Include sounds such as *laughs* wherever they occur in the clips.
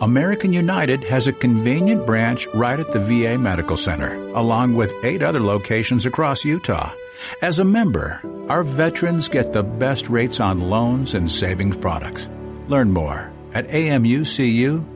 American United has a convenient branch right at the VA Medical Center, along with eight other locations across Utah. As a member, our veterans get the best rates on loans and savings products. Learn more at amucu.org.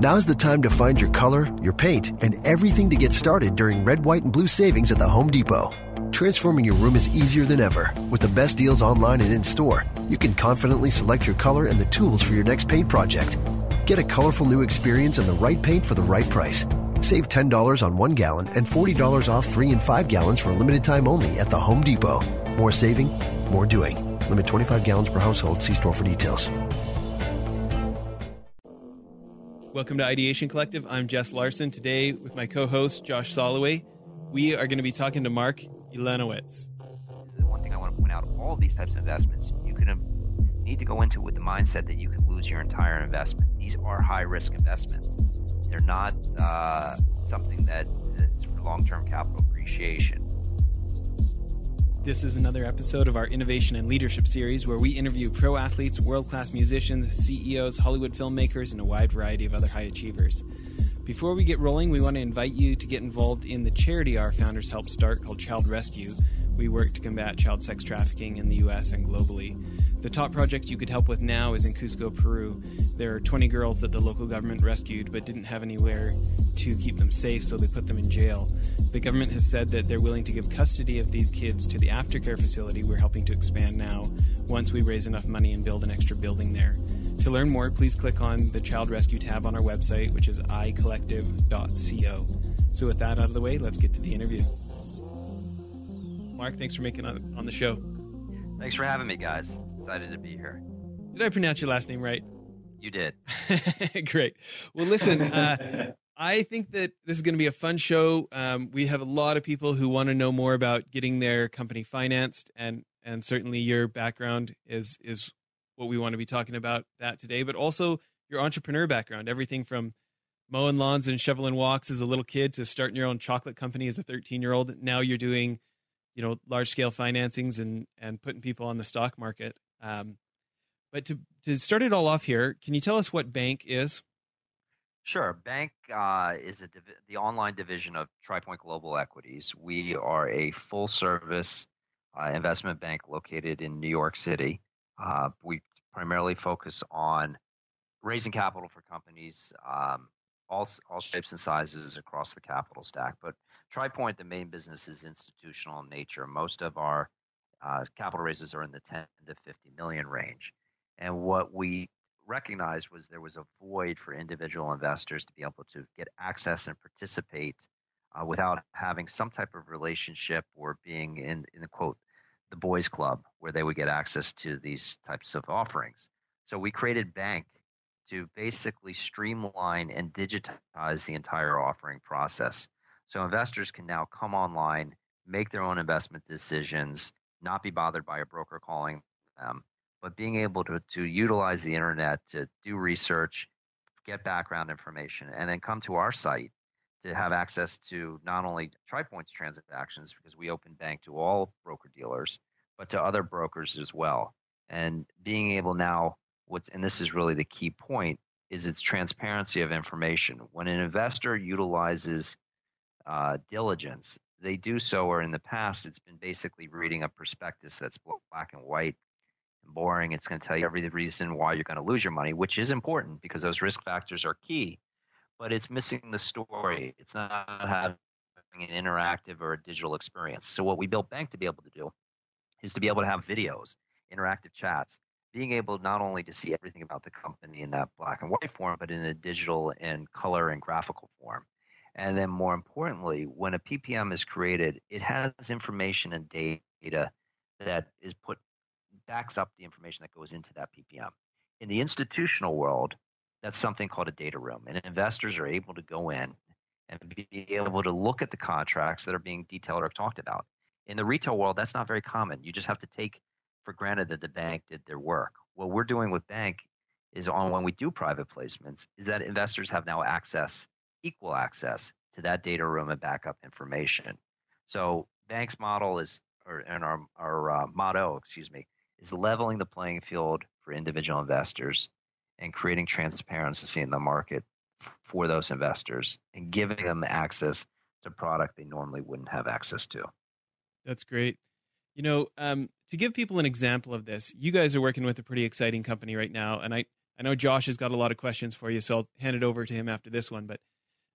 Now's the time to find your color, your paint, and everything to get started during red, white, and blue savings at the Home Depot. Transforming your room is easier than ever. With the best deals online and in store, you can confidently select your color and the tools for your next paint project. Get a colorful new experience and the right paint for the right price. Save $10 on one gallon and $40 off three and five gallons for a limited time only at the Home Depot. More saving, more doing. Limit 25 gallons per household. See store for details. Welcome to Ideation Collective. I'm Jess Larson. Today, with my co host, Josh Soloway, we are going to be talking to Mark Elenowitz. The one thing I want to point out all these types of investments, you can need to go into with the mindset that you could lose your entire investment. These are high risk investments. They're not uh, something that is for long term capital appreciation. This is another episode of our Innovation and Leadership series where we interview pro athletes, world class musicians, CEOs, Hollywood filmmakers, and a wide variety of other high achievers. Before we get rolling, we want to invite you to get involved in the charity our founders helped start called Child Rescue. We work to combat child sex trafficking in the US and globally. The top project you could help with now is in Cusco, Peru. There are 20 girls that the local government rescued but didn't have anywhere to keep them safe, so they put them in jail. The government has said that they're willing to give custody of these kids to the aftercare facility we're helping to expand now once we raise enough money and build an extra building there. To learn more, please click on the Child Rescue tab on our website, which is icollective.co. So, with that out of the way, let's get to the interview. Mark, thanks for making on, on the show. Thanks for having me, guys. Excited to be here. Did I pronounce your last name right? You did. *laughs* Great. Well, listen, uh, I think that this is going to be a fun show. Um, we have a lot of people who want to know more about getting their company financed, and and certainly your background is is what we want to be talking about that today. But also your entrepreneur background, everything from mowing lawns and shoveling walks as a little kid to starting your own chocolate company as a 13 year old. Now you're doing, you know, large scale financings and and putting people on the stock market. Um, but to to start it all off here, can you tell us what Banq is? Sure. Banq uh, is div- the online division of TriPoint Global Equities. We are a full service uh, investment bank located in New York City. Uh, we primarily focus on raising capital for companies, um, all all shapes and sizes across the capital stack. But TriPoint, the main business is institutional in nature. Most of our uh, capital raises are in the 10 to 50 million range. And what we recognized was there was a void for individual investors to be able to get access and participate uh, without having some type of relationship or being in, in the quote, the boys club where they would get access to these types of offerings. So we created Banq to basically streamline and digitize the entire offering process. So investors can now come online, make their own investment decisions, not be bothered by a broker calling them, but being able to, to utilize the internet to do research, get background information, and then come to our site to have access to not only TriPoint's transactions, because we open Banq to all broker dealers, but to other brokers as well. And being able now, what's and this is really the key point, is its transparency of information. When an investor utilizes uh, diligence they do so, or in the past, it's been basically reading a prospectus that's black and white and boring. It's going to tell you every reason why you're going to lose your money, which is important because those risk factors are key. But it's missing the story. It's not having an interactive or a digital experience. So what we built Banq to be able to do is to be able to have videos, interactive chats, being able not only to see everything about the company in that black and white form, but in a digital and color and graphical form. And then more importantly, when a PPM is created, it has information and data that is put backs up the information that goes into that PPM. In the institutional world, that's something called a data room, and investors are able to go in and be able to look at the contracts that are being detailed or talked about. In the retail world, that's not very common. You just have to take for granted that the bank did their work. What we're doing with Banq is on when we do private placements is that investors have now access equal access to that data room and backup information. So Banq's model is, or and our our uh, motto, excuse me, is leveling the playing field for individual investors and creating transparency in the market for those investors and giving them access to product they normally wouldn't have access to. That's great. You know, um, to give people an example of this, you guys are working with a pretty exciting company right now, and I I know Josh has got a lot of questions for you, so I'll hand it over to him after this one. But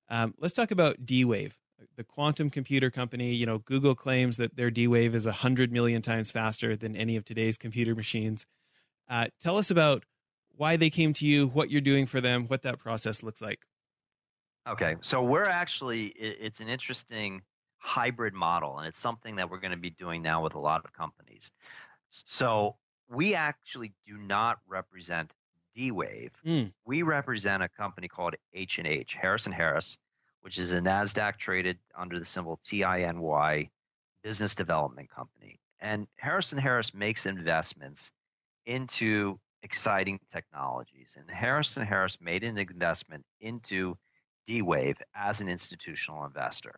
um, let's talk about D Wave, the quantum computer company. You know, Google claims that their D Wave is hundred million times faster than any of today's computer machines. Uh, tell us about why they came to you, what you're doing for them, what that process looks like. Okay, so we're actually it's an interesting hybrid model, and it's something that we're going to be doing now with a lot of companies. So we actually do not represent D-Wave. Mm. We represent a company called H&H, Harris & Harris, which is a NASDAQ traded under the symbol TINY business development company. And Harris & Harris makes investments into exciting technologies. And Harris & Harris made an investment into D-Wave as an institutional investor.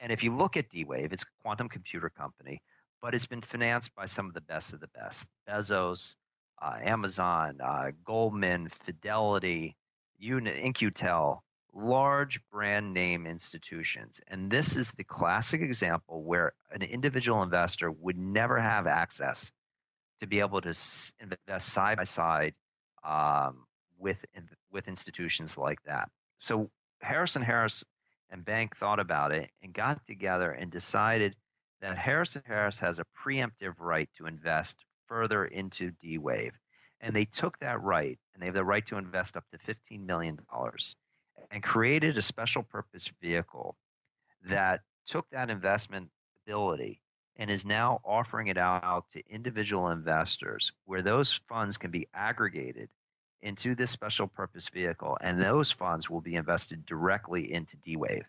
And if you look at D-Wave, it's a quantum computer company, but it's been financed by some of the best of the best. Bezos, uh, Amazon, uh, Goldman, Fidelity, In-Q-Tel, large brand name institutions. And this is the classic example where an individual investor would never have access to be able to invest side by side um, with with institutions like that. So Harris & Harris and Banq thought about it and got together and decided that Harris & Harris has a preemptive right to invest further into D Wave. And they took that right, and they have the right to invest up to $15 million, and created a special purpose vehicle that took that investment ability and is now offering it out to individual investors where those funds can be aggregated into this special purpose vehicle, and those funds will be invested directly into D Wave.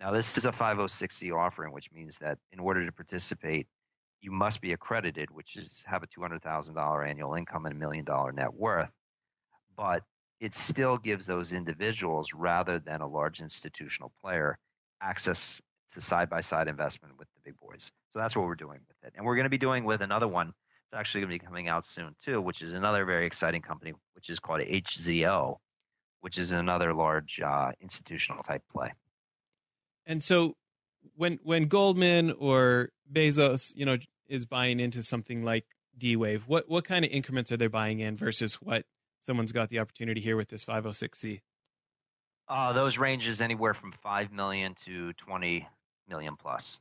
Now, this is a 506c offering, which means that in order to participate, you must be accredited, which is have a $200,000 annual income and a million dollar net worth. But it still gives those individuals, rather than a large institutional player, access to side by side investment with the big boys. So that's what we're doing with it. And we're going to be doing with another one. It's actually going to be coming out soon too, which is another very exciting company, which is called HZO, which is another large uh, institutional type play. And so when when Goldman or Bezos, you know, is buying into something like D Wave, what what kind of increments are they buying in versus what someone's got the opportunity here with this 506c? Uh, those ranges anywhere from five million to twenty million plus.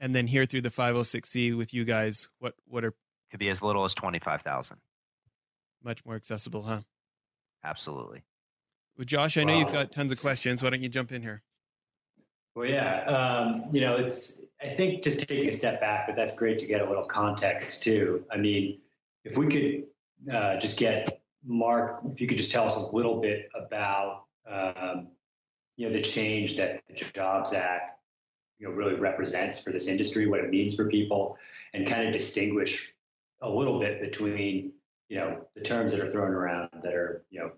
And then here through the 506c with you guys, what what are could be as little as twenty five thousand. Much more accessible, huh? Absolutely. Well, Josh, I know you've got tons of questions. Why don't you jump in here? Well, yeah, um, you know, it's, I think just taking a step back, but that's great to get a little context too. I mean, if we could uh, just get Mark, if you could just tell us a little bit about, um, you know, the change that the Jobs Act, you know, really represents for this industry, what it means for people, and kind of distinguish a little bit between, you know, the terms that are thrown around that are, you know,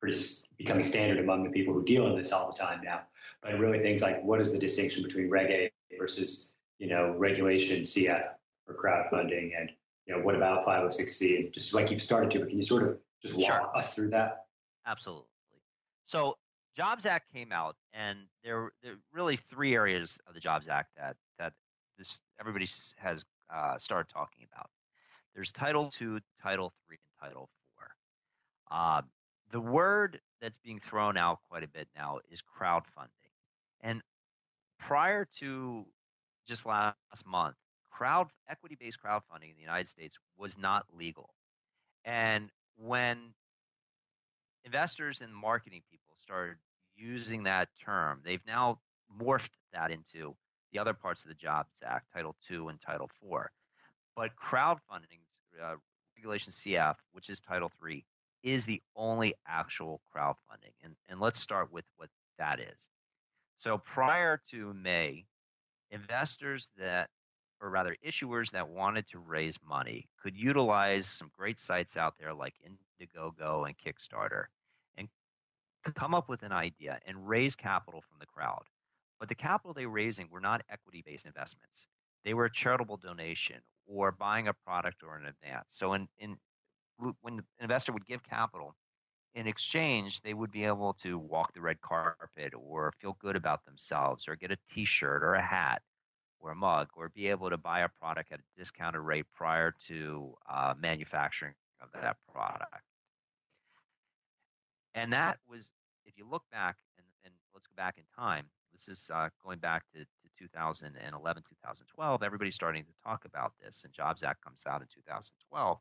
pretty becoming standard among the people who deal in this all the time now but really things like what is the distinction between Reg A versus you know regulation CF for crowdfunding, and you know what about 506c, and just like you've started to, but can you sort of just walk sure. us through that? Absolutely. So Jobs Act came out, and there, there are really three areas of the Jobs Act that that this everybody has uh, started talking about. There's Title Two, Title Three, and Title Four. Uh, the word that's being thrown out quite a bit now is crowdfunding. And prior to just last month, crowd equity-based crowdfunding in the United States was not legal. And when investors and marketing people started using that term, they've now morphed that into the other parts of the Jobs Act, Title II and Title IV. But crowdfunding, uh, Regulation CF, which is Title III, is the only actual crowdfunding. And, and let's start with what that is. So prior to May, investors that, or rather issuers that wanted to raise money could utilize some great sites out there like Indiegogo and Kickstarter and come up with an idea and raise capital from the crowd. But the capital they were raising were not equity based investments. They were a charitable donation or buying a product or an advance. So in, in when an investor would give capital, in exchange, they would be able to walk the red carpet or feel good about themselves or get a t shirt or a hat or a mug or be able to buy a product at a discounted rate prior to uh, manufacturing of that product. And that was, if you look back, and, and let's go back in time, this is uh, going back to, to 2011, 2012, everybody's starting to talk about this, and Jobs Act comes out in 2012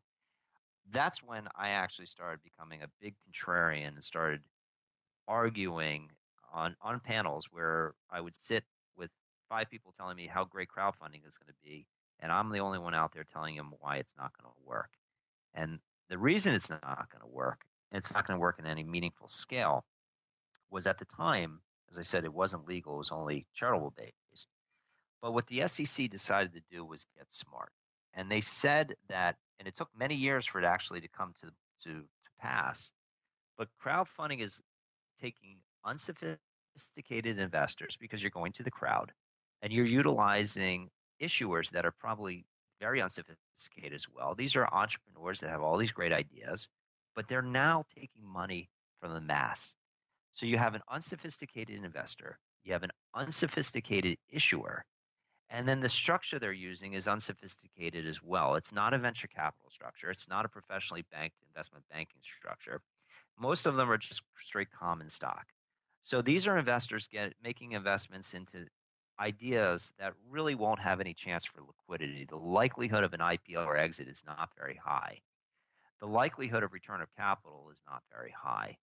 that's when I actually started becoming a big contrarian and started arguing on on panels where I would sit with five people telling me how great crowdfunding is going to be, and I'm the only one out there telling them why it's not going to work. And the reason it's not going to work, and it's not going to work in any meaningful scale, was at the time, as I said, it wasn't legal; it was only charitable based. But what the SEC decided to do was get smart, and they said that and it took many years for it actually to come to to, to pass. But crowdfunding is taking unsophisticated investors because you're going to the crowd and you're utilizing issuers that are probably very unsophisticated as well. These are entrepreneurs that have all these great ideas, but they're now taking money from the mass. So you have an unsophisticated investor, you have an unsophisticated issuer, and then the structure they're using is unsophisticated as well. It's not a venture capital structure. It's not a professionally banked investment banking structure. Most of them are just straight common stock. So these are investors get making investments into ideas that really won't have any chance for liquidity. The likelihood of an IPO or exit is not very high. The likelihood of return of capital is not very high.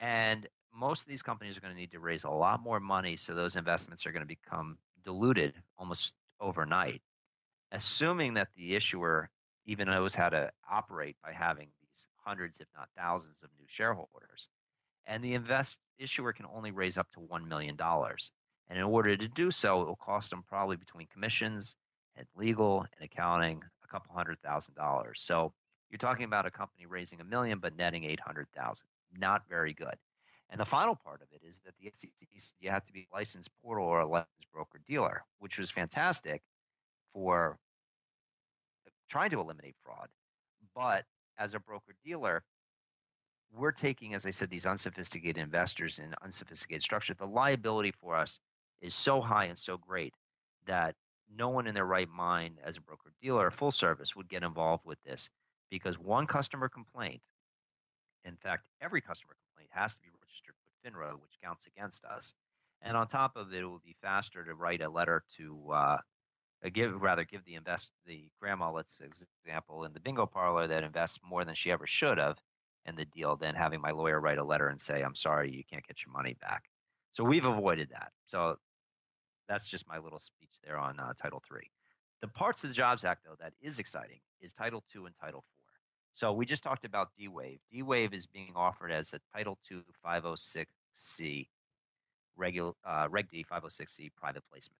And most of these companies are going to need to raise a lot more money so those investments are going to become diluted almost overnight, assuming that the issuer even knows how to operate by having these hundreds, if not thousands, of new shareholders. And the invest issuer can only raise up to $1 million. And in order to do so, it will cost them probably between commissions and legal and accounting a couple hundred thousand dollars. So you're talking about a company raising a million but netting 800,000. Not very good. And the final part of it is that the SEC said you have to be a licensed portal or a licensed broker dealer, which was fantastic for trying to eliminate fraud. But as a broker dealer, we're taking, as I said, these unsophisticated investors in unsophisticated structure. The liability for us is so high and so great that no one in their right mind, as a broker dealer, full service, would get involved with this because one customer complaint, in fact, every customer complaint has to be FINRA, which counts against us. And on top of it, it will be faster to write a letter to uh, give rather give the invest the grandma, let's example, in the bingo parlor that invests more than she ever should have in the deal than having my lawyer write a letter and say, "I'm sorry, you can't get your money back." So we've avoided that. So that's just my little speech there on uh, Title Three. The parts of the Jobs Act, though, that is exciting is Title Two and Title Four. So we just talked about D-Wave. D-Wave is being offered as a Title II 506C regular uh, Reg D 506C private placement.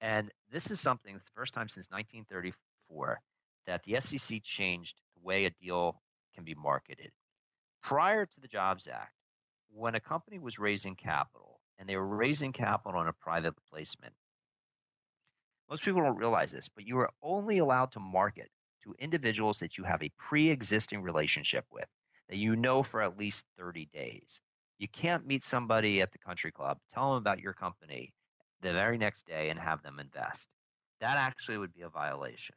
And this is something, the first time since 1934 that the SEC changed the way a deal can be marketed. Prior to the Jobs Act, when a company was raising capital and they were raising capital in a private placement, most people don't realize this, but you are only allowed to market to individuals that you have a pre existing relationship with, that you know for at least 30 days. You can't meet somebody at the country club, tell them about your company the very next day, and have them invest. That actually would be a violation.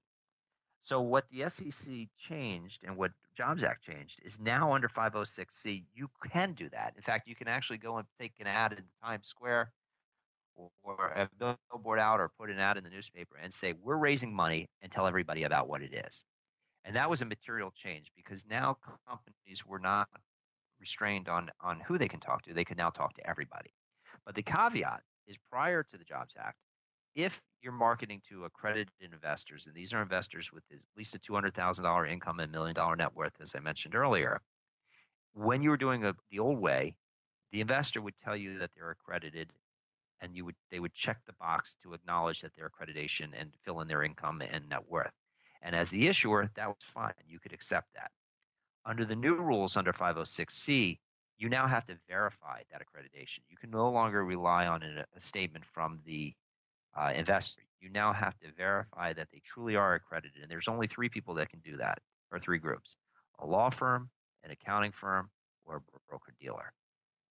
So, what the SEC changed and what Jobs Act changed is now under 506C, you can do that. In fact, you can actually go and take an ad in Times Square or a billboard out or put an ad in the newspaper and say, we're raising money and tell everybody about what it is. And that was a material change because now companies were not restrained on, on who they can talk to. They can now talk to everybody. But the caveat is prior to the Jobs Act, if you're marketing to accredited investors, and these are investors with at least a $200,000 income and million dollar net worth, as I mentioned earlier, when you were doing a, the old way, the investor would tell you that they're accredited and you would they would check the box to acknowledge that their accreditation and fill in their income and net worth. And as the issuer, that was fine. You could accept that. Under the new rules under 506C, you now have to verify that accreditation. You can no longer rely on a, statement from the uh, investor. you now have to verify that they truly are accredited. And there's only three people that can do that, or three groups a law firm, an accounting firm, or a broker dealer.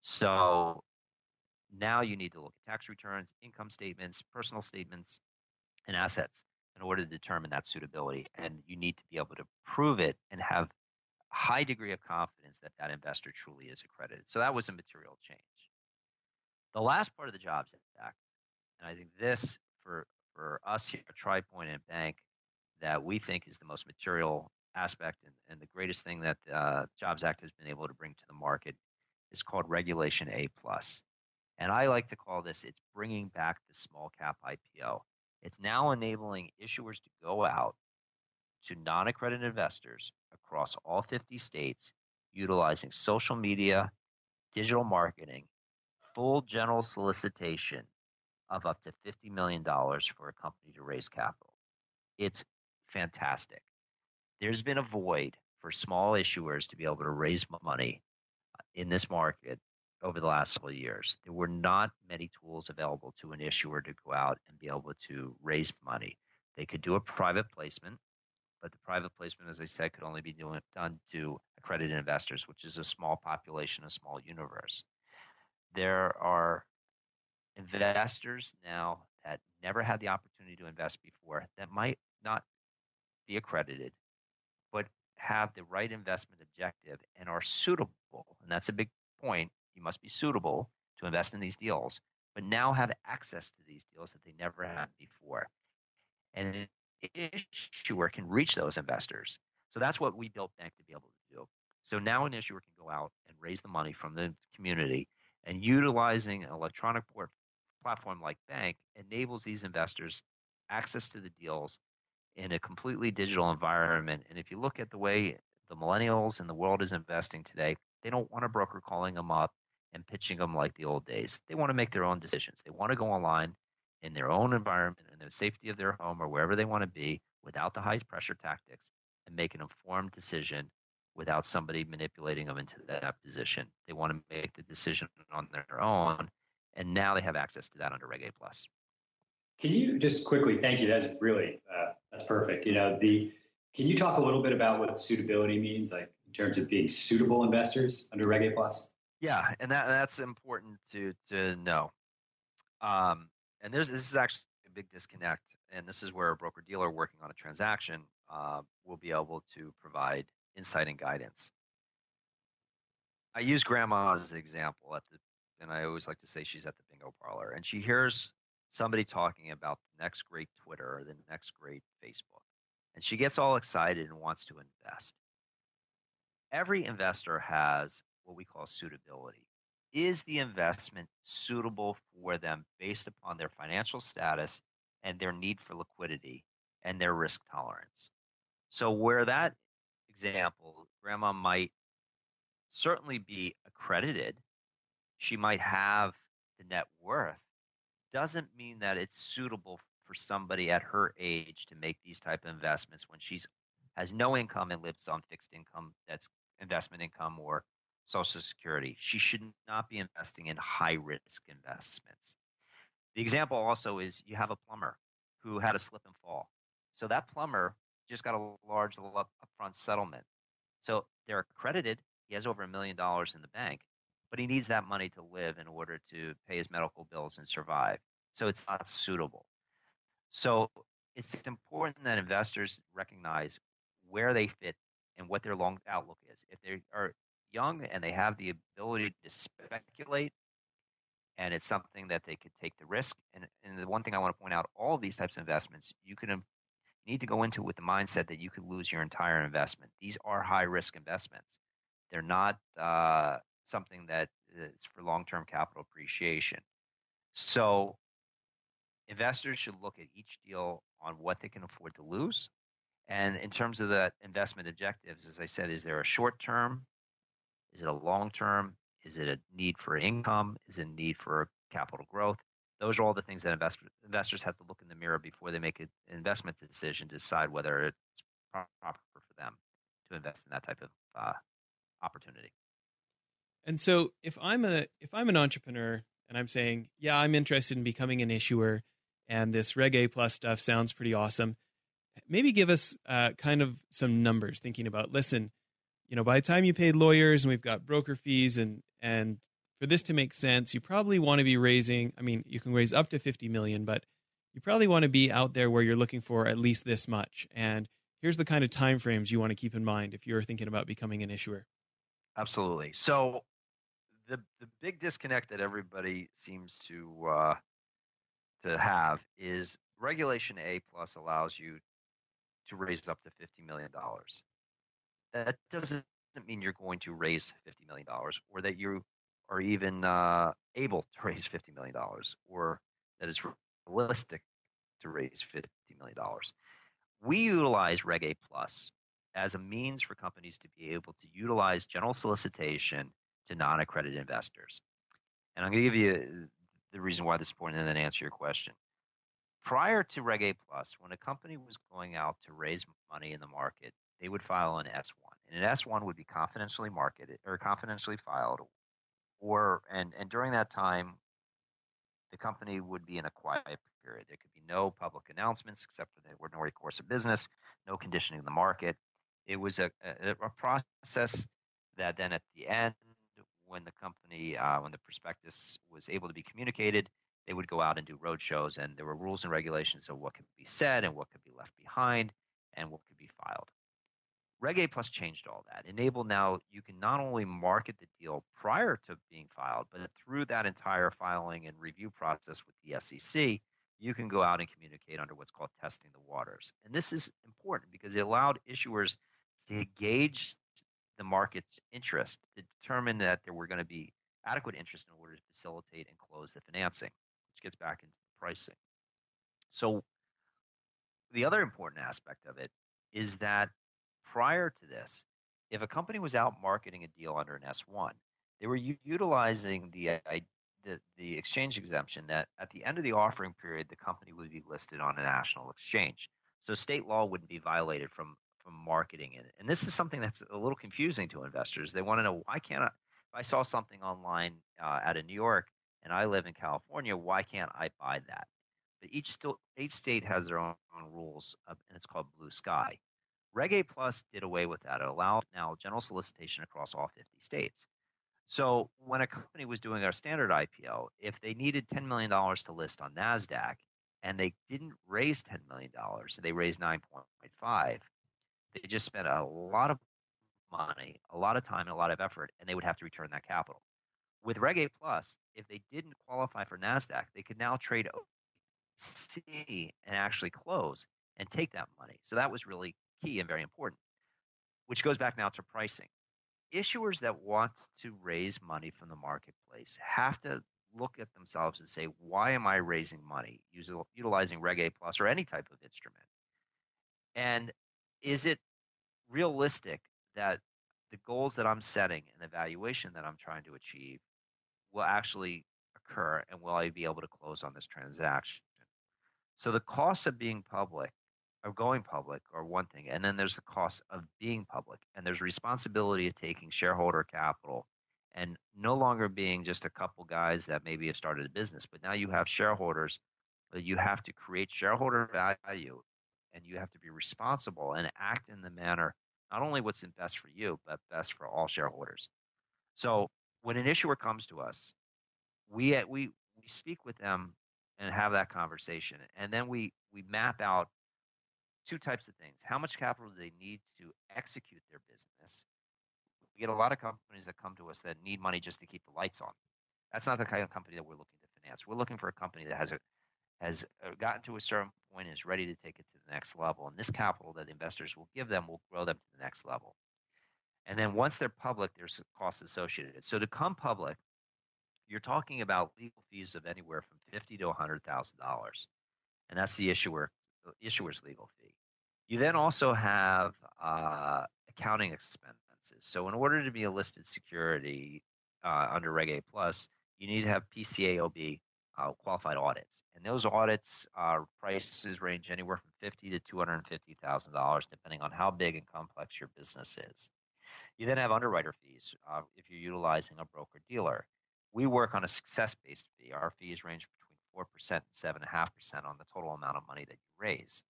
So now you need to look at tax returns, income statements, personal statements, and assets in order to determine that suitability. And you need to be able to prove it and have high degree of confidence that that investor truly is accredited. So that was a material change. The last part of the Jobs Act, and I think this for for us here at TriPoint and Banq, that we think is the most material aspect and, and the greatest thing that uh, Jobs Act has been able to bring to the market is called Regulation A and I like to call this it's bringing back the small cap IPO. It's now enabling issuers to go out to non-accredited investors across all 50 states, utilizing social media, digital marketing, full general solicitation of up to $50 million for a company to raise capital. It's fantastic. There's been a void for small issuers to be able to raise money uh, in this market over the last several years. There were not many tools available to an issuer to go out and be able to raise money. They could do a private placement, but the private placement, as I said, could only be done to accredited investors, which is a small population, a small universe. There are investors now that never had the opportunity to invest before that might not be accredited, but have the right investment objective and are suitable. And that's a big point. You must be suitable to invest in these deals, but now have access to these deals that they never had before. And an issuer can reach those investors. So that's what we built Banq to be able to do. So now an issuer can go out and raise the money from the community and utilizing an electronic platform like Banq enables these investors access to the deals in a completely digital environment. And if you look at the way the millennials and the world is investing today, they don't want a broker calling them up and pitching them like the old days. They want to make their own decisions. They want to go online in their own environment, in the safety of their home or wherever they want to be without the high pressure tactics and make an informed decision without somebody manipulating them into that position. They want to make the decision on their own and now they have access to that under Reg A plus. Can you just quickly? Thank you. That's really uh, that's perfect. You know the. Can you talk a little bit about what suitability means, like in terms of being suitable investors under Reg A plus? Yeah, and that that's important to to know. Um, and there's this is actually a big disconnect, and this is where a broker dealer working on a transaction uh, will be able to provide insight and guidance. I use grandma as an example at the and I always like to say she's at the bingo parlor, and she hears somebody talking about the next great Twitter or the next great Facebook, and she gets all excited and wants to invest. Every investor has what we call suitability. Is the investment suitable for them based upon their financial status and their need for liquidity and their risk tolerance? So, where that example, grandma might certainly be accredited she might have the net worth doesn't mean that it's suitable for somebody at her age to make these type of investments when she's has no income and lives on fixed income that's investment income or social security she should not be investing in high risk investments the example also is you have a plumber who had a slip and fall so that plumber just got a large upfront settlement so they're accredited he has over a million dollars in the bank but he needs that money to live in order to pay his medical bills and survive. So it's not suitable. So it's important that investors recognize where they fit and what their long outlook is. If they are young and they have the ability to speculate, and it's something that they could take the risk. And, and the one thing I want to point out, all these types of investments, you can you need to go into with the mindset that you could lose your entire investment. These are high risk investments. They're not uh, something that is for long term capital appreciation. So investors should look at each deal on what they can afford to lose. And in terms of the investment objectives, as I said, is there a short term? Is it a long term? Is it a need for income? Is it a need for capital growth? Those are all the things that invest, investors have to look in the mirror before they make an investment decision to decide whether it's proper for them to invest in that type of uh, opportunity. And so if I'm a if I'm an entrepreneur and I'm saying, yeah, I'm interested in becoming an issuer, and this Reg A plus stuff sounds pretty awesome. Maybe give us uh, kind of some numbers. Thinking about, listen, you know, by the time you paid lawyers and we've got broker fees and and for this to make sense, you probably want to be raising. I mean, you can raise up to fifty million, but you probably want to be out there where you're looking for at least this much. And here's the kind of timeframes you want to keep in mind if you're thinking about becoming an issuer. Absolutely. So the the big disconnect that everybody seems to uh, to have is Regulation A plus allows you to raise up to fifty million dollars. That doesn't mean you're going to raise fifty million dollars, or that you are even uh, able to *laughs* raise fifty million dollars, or that it's realistic to raise fifty million dollars. We utilize Reg A plus as a means for companies to be able to utilize general solicitation to non-accredited investors. And I'm going to give you the reason why this is important and then answer your question. Prior to Reg A Plus, when a company was going out to raise money in the market, they would file an S1. And an S1 would be confidentially marketed or confidentially filed, or and, and during that time, the company would be in a quiet period. There could be no public announcements except for the ordinary course of business, no conditioning of the market. It was a, a, a process that then at the end when the company, uh, when the prospectus was able to be communicated, they would go out and do road shows, and there were rules and regulations of what could be said and what could be left behind and what could be filed. Reg A Plus changed all that. Enable now you can not only market the deal prior to being filed, but through that entire filing and review process with the SEC, you can go out and communicate under what's called testing the waters. And this is important because it allowed issuers to gauge the market's interest to determine that there were going to be adequate interest in order to facilitate and close the financing, which gets back into the pricing. So, the other important aspect of it is that prior to this, if a company was out marketing a deal under an S1, they were u- utilizing the, the, the exchange exemption that at the end of the offering period, the company would be listed on a national exchange. So state law wouldn't be violated from from marketing it. And this is something that's a little confusing to investors. They want to know why can't I, if I saw something online uh, out of New York and I live in California, why can't I buy that? But each, still, each state has their own, own rules, uh, and it's called Blue Sky. Reg A Plus did away with that. It allowed now general solicitation across all 50 states. So when a company was doing their standard IPO, if they needed $10 million to list on NASDAQ and they didn't raise $10 million, they raised 9.5, they just spent a lot of money, a lot of time, and a lot of effort, and they would have to return that capital. With Reg A Plus, if they didn't qualify for NASDAQ, they could now trade OTC and actually close and take that money. So that was really key and very important, which goes back now to pricing. Issuers that want to raise money from the marketplace have to look at themselves and say, why am I raising money utilizing Reg A Plus or any type of instrument? And is it realistic that the goals that I'm setting and the valuation that I'm trying to achieve will actually occur and will I be able to close on this transaction? So the costs of being public of going public are one thing, and then there's the cost of being public, and there's responsibility of taking shareholder capital and no longer being just a couple guys that maybe have started a business, but now you have shareholders that you have to create shareholder value and you have to be responsible and act in the manner not only what's best for you, but best for all shareholders. So when an issuer comes to us, we we we speak with them and have that conversation, and then we we map out two types of things: how much capital do they need to execute their business? We get a lot of companies that come to us that need money just to keep the lights on. That's not the kind of company that we're looking to finance. We're looking for a company that has a has uh, gotten to a certain point and is ready to take it to the next level. And this capital that investors will give them will grow them to the next level. And then once they're public, there's costs associated. So to come public, you're talking about legal fees of anywhere from fifty to hundred thousand dollars, and that's the issuer issuer's legal fee. You then also have uh, accounting expenses. So in order to be a listed security uh, under Reg A Plus, you need to have PCAOB uh, qualified audits, and those audits uh, prices range anywhere from fifty to two hundred and fifty thousand dollars, depending on how big and complex your business is. You then have underwriter fees uh, if you're utilizing a broker dealer. We work on a success-based fee. Our fees range 4% and 7.5% on the total amount of money that you raise.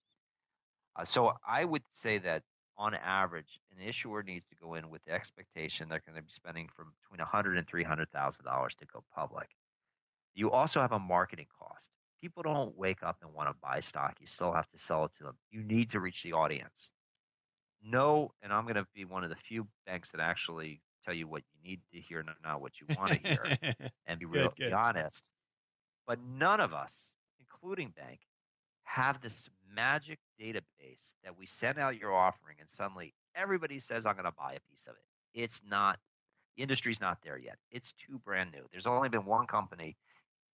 Uh, so I would say that on average, an issuer needs to go in with the expectation they're going to be spending from between 100 and 300 thousand dollars to go public. You also have a marketing cost. People don't wake up and want to buy stock. You still have to sell it to them. You need to reach the audience. No, and I'm going to be one of the few banks that actually tell you what you need to hear, not what you want to hear, *laughs* and be real, good, good. be honest. But none of us, including Banq, have this magic database that we send out your offering, and suddenly everybody says, "I'm going to buy a piece of it." It's not. The industry's not there yet. It's too brand new. There's only been one company,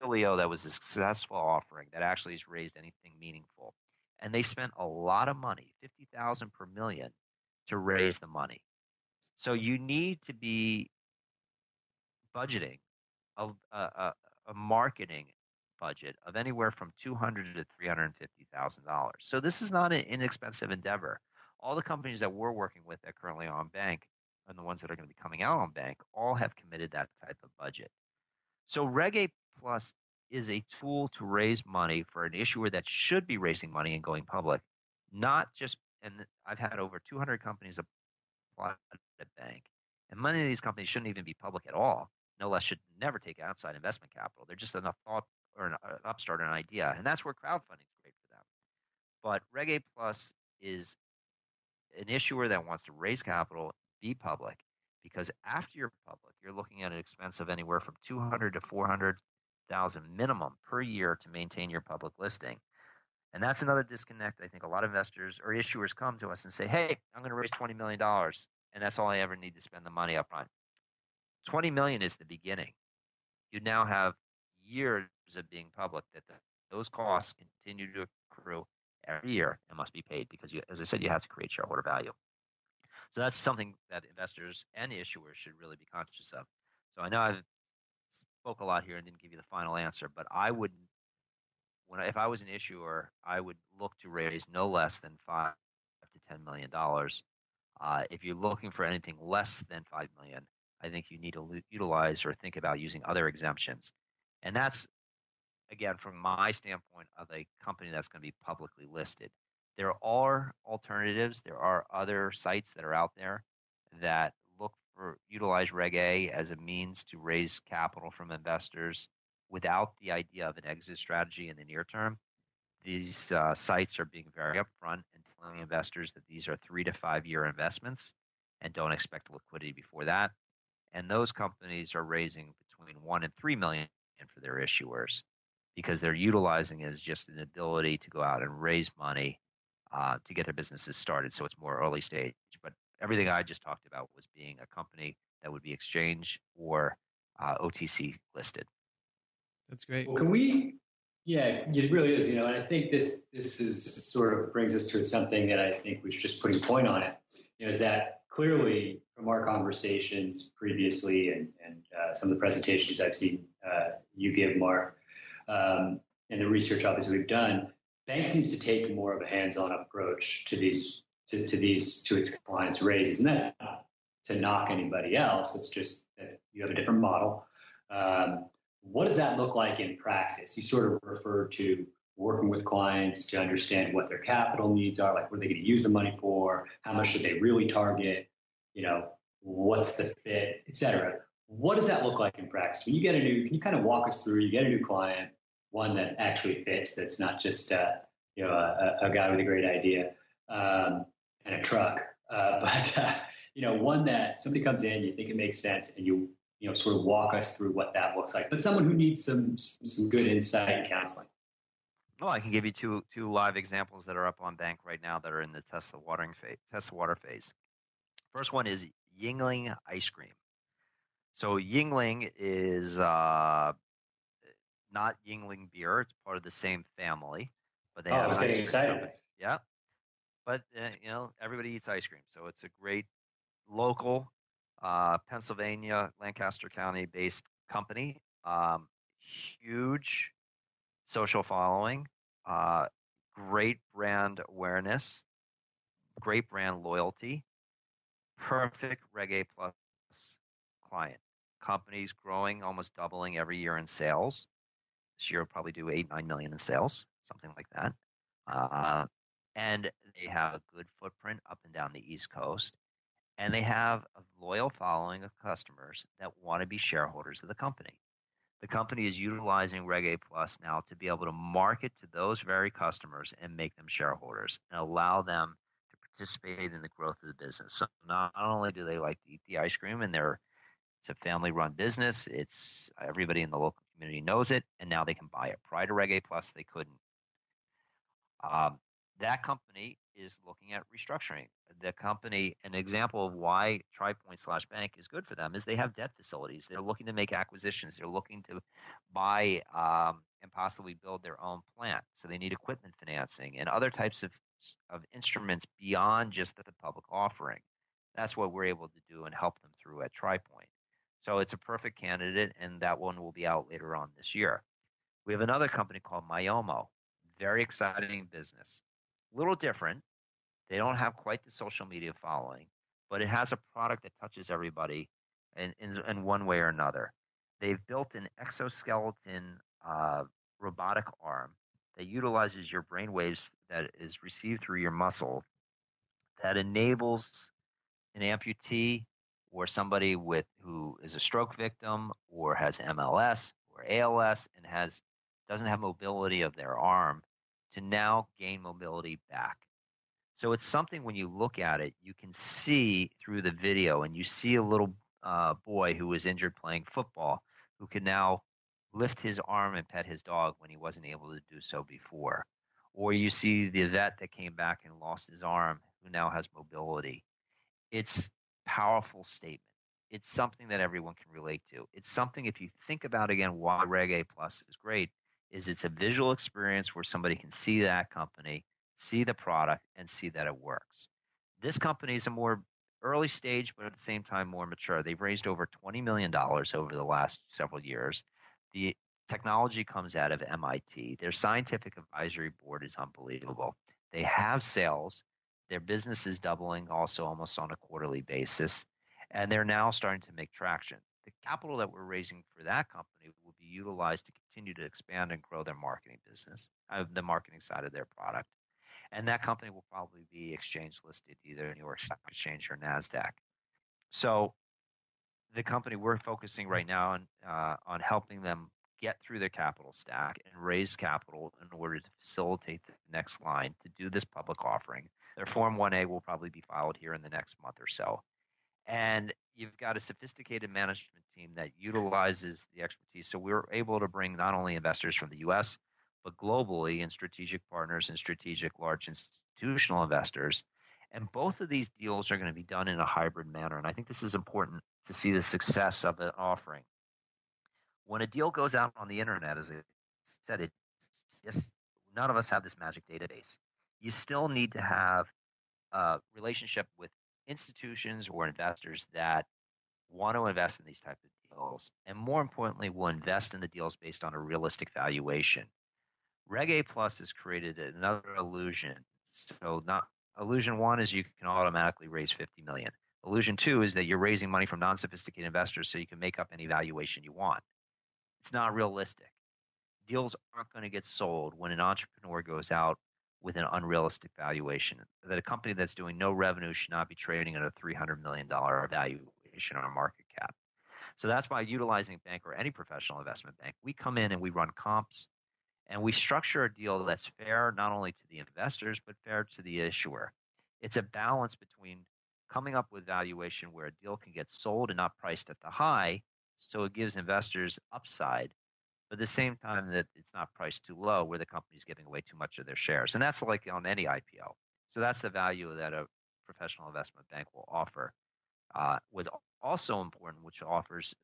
Elio, that was a successful offering that actually has raised anything meaningful, and they spent a lot of money, fifty thousand per million, to raise the money. So you need to be budgeting a, a, a marketing budget of anywhere from two hundred to three hundred fifty thousand dollars. So this is not an inexpensive endeavor. All the companies that we're working with that currently on Banq and the ones that are going to be coming out on Banq all have committed that type of budget. So Reg A Plus is a tool to raise money for an issuer that should be raising money and going public, not just. And I've had over 200 companies apply at Banq, and many of these companies shouldn't even be public at all. No less should never take outside investment capital. They're just enough thought or an, an upstart, an idea, and that's where crowdfunding is great for them. But Reg A Plus is an issuer that wants to raise capital, be public, because after you're public, you're looking at an expense of anywhere from 200 to 400 thousand minimum per year to maintain your public listing. And that's another disconnect. I think a lot of investors or issuers come to us and say, "Hey, I'm going to raise 20 million dollars, and that's all I ever need to spend the money up front." 20 million is the beginning. You now have years of being public that the, those costs continue to accrue every year and must be paid because, you, as I said, you have to create shareholder value. So that's something that investors and issuers should really be conscious of. So I know I've spoke a lot here and didn't give you the final answer, but I would, when I, if I was an issuer, I would look to raise no less than five to ten million dollars. Uh, if you're looking for anything less than five million, I think you need to utilize or think about using other exemptions. And that's, again, from my standpoint of a company that's going to be publicly listed. There are alternatives. There are other sites that are out there that look for utilize Reg A as a means to raise capital from investors without the idea of an exit strategy in the near term. These uh, sites are being very upfront and telling investors that these are three to five year investments and don't expect liquidity before that. And those companies are raising between one and three million for their issuers because they're utilizing it as just an ability to go out and raise money uh, to get their businesses started. So it's more early stage. But everything I just talked about was being a company that would be exchange or uh, OTC listed. That's great. Well, can we? Yeah, it really is. You know, and I think this this is sort of brings us to something that I think was just putting point on it. You know, is that clearly from our conversations previously and, and uh, some of the presentations I've seen uh, you give, Mark, um, and the research obviously we've done, banks needs to take more of a hands-on approach to these to, to these to its clients' raises, and that's not to knock anybody else. It's just that you have a different model. Um, what does that look like in practice? You sort of refer to working with clients to understand what their capital needs are, like what are they going to use the money for, how much should they really target, you know, what's the fit, et cetera. What does that look like in practice? When you get a new, can you kind of walk us through, you get a new client, one that actually fits, that's not just, uh, you know, a, a, guy with a great idea um, and a truck, uh, *laughs* but, uh, you know, one that somebody comes in, you think it makes sense, and you, you know, sort of walk us through what that looks like, but someone who needs some, some good insight and counseling. Well, I can give you two two live examples that are up on Banq right now that are in the test the watering phase. Test the water phase. First one is Yuengling ice cream. So Yuengling is uh, not Yuengling beer; it's part of the same family, but they oh, have I was getting excited. Company. Yeah, but uh, you know everybody eats ice cream, so it's a great local uh, Pennsylvania, Lancaster County based company. Um, huge social following, uh, great brand awareness, great brand loyalty, perfect Reg A Plus client. Companies growing, almost doubling every year in sales. This year, will probably do eight, nine million in sales, something like that. Uh, and they have a good footprint up and down the East Coast. And they have a loyal following of customers that want to be shareholders of the company. The company is utilizing Reg A Plus now to be able to market to those very customers and make them shareholders and allow them to participate in the growth of the business. So not only do they like to eat the ice cream and they're it's a family run business, it's everybody in the local community knows it, and now they can buy it. Prior to Reg A Plus, they couldn't. Um, that company is looking at restructuring. The company, an example of why TriPoint slash Banq is good for them is they have debt facilities. They're looking to make acquisitions. They're looking to buy um, and possibly build their own plant. So they need equipment financing and other types of of instruments beyond just the public offering. That's what we're able to do and help them through at TriPoint. So it's a perfect candidate, and that one will be out later on this year. We have another company called Myomo. Very exciting business. A little different. They don't have quite the social media following, but it has a product that touches everybody in, in, in one way or another. They've built an exoskeleton uh, robotic arm that utilizes your brain waves that is received through your muscle that enables an amputee or somebody with who is a stroke victim or has MLS or ALS and has doesn't have mobility of their arm to now gain mobility back. So it's something when you look at it, you can see through the video, and you see a little uh, boy who was injured playing football who can now lift his arm and pet his dog when he wasn't able to do so before. Or you see the vet that came back and lost his arm who now has mobility. It's powerful statement. It's something that everyone can relate to. It's something if you think about again why Reg A Plus is great is it's a visual experience where somebody can see that company, see the product, and see that it works. This company is a more early stage, but at the same time more mature. They've raised over $20 million over the last several years. The technology comes out of MIT. Their scientific advisory board is unbelievable. They have sales. Their business is doubling also almost on a quarterly basis. And they're now starting to make traction. The capital that we're raising for that company will be utilized to continue to expand and grow their marketing business, uh, the marketing side of their product. And that company will probably be exchange listed either New York Stock Exchange or NASDAQ. So the company we're focusing right now on, uh, on helping them get through their capital stack and raise capital in order to facilitate the next line to do this public offering. Their Form 1A will probably be filed here in the next month or so. And you've got a sophisticated management team that utilizes the expertise. So we're able to bring not only investors from the U.S., but globally and strategic partners and strategic large institutional investors. And both of these deals are going to be done in a hybrid manner. And I think this is important to see the success of an offering. When a deal goes out on the internet, as I said, it just none of us have this magic database. You still need to have a relationship with institutions or investors that want to invest in these types of deals, and more importantly, will invest in the deals based on a realistic valuation. Reg A Plus has created another illusion. So, not illusion one is you can automatically raise 50 million. Illusion two is that you're raising money from non-sophisticated investors so you can make up any valuation you want. It's not realistic. Deals aren't going to get sold when an entrepreneur goes out with an unrealistic valuation. That a company that's doing no revenue should not be trading at a $300 million valuation on a market cap. So that's why utilizing a bank or any professional investment bank, we come in and we run comps and we structure a deal that's fair not only to the investors but fair to the issuer. It's a balance between coming up with valuation where a deal can get sold and not priced at the high, so it gives investors upside, but at the same time that it's not priced too low where the company's giving away too much of their shares. And that's like on any IPO. So that's the value that a professional investment bank will offer. Uh, what's also important, which offers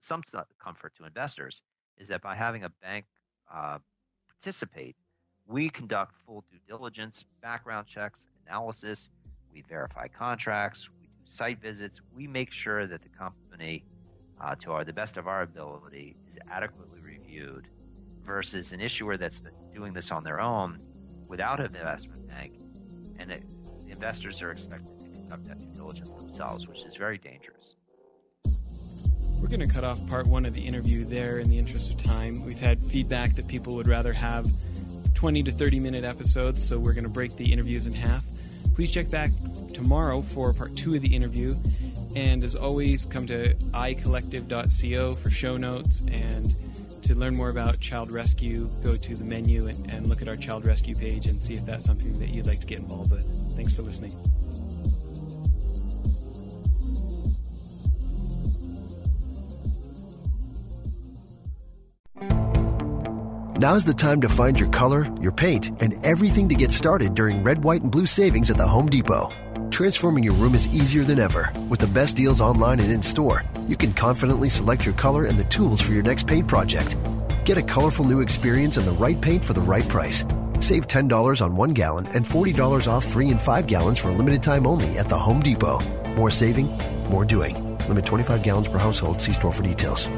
some comfort to investors, is that by having a bank uh, participate, we conduct full due diligence, background checks, analysis, we verify contracts, we do site visits, we make sure that the company, uh, to our, the best of our ability, is adequately reviewed versus an issuer that's doing this on their own without an investment bank, and it, investors are expected to conduct that due diligence themselves, which is very dangerous. We're going to cut off part one of the interview there in the interest of time. We've had feedback that people would rather have 20 to 30 minute episodes, so we're going to break the interviews in half. Please check back tomorrow for part two of the interview. And as always, come to icollective.co for show notes. And to learn more about child rescue, go to the menu and, and look at our child rescue page and see if that's something that you'd like to get involved with. Thanks for listening. Now's the time to find your color, your paint, and everything to get started during red, white, and blue savings at the Home Depot. Transforming your room is easier than ever. With the best deals online and in store, you can confidently select your color and the tools for your next paint project. Get a colorful new experience and the right paint for the right price. Save $10 on one gallon and $40 off three and five gallons for a limited time only at the Home Depot. More saving, more doing. Limit 25 gallons per household. See store for details.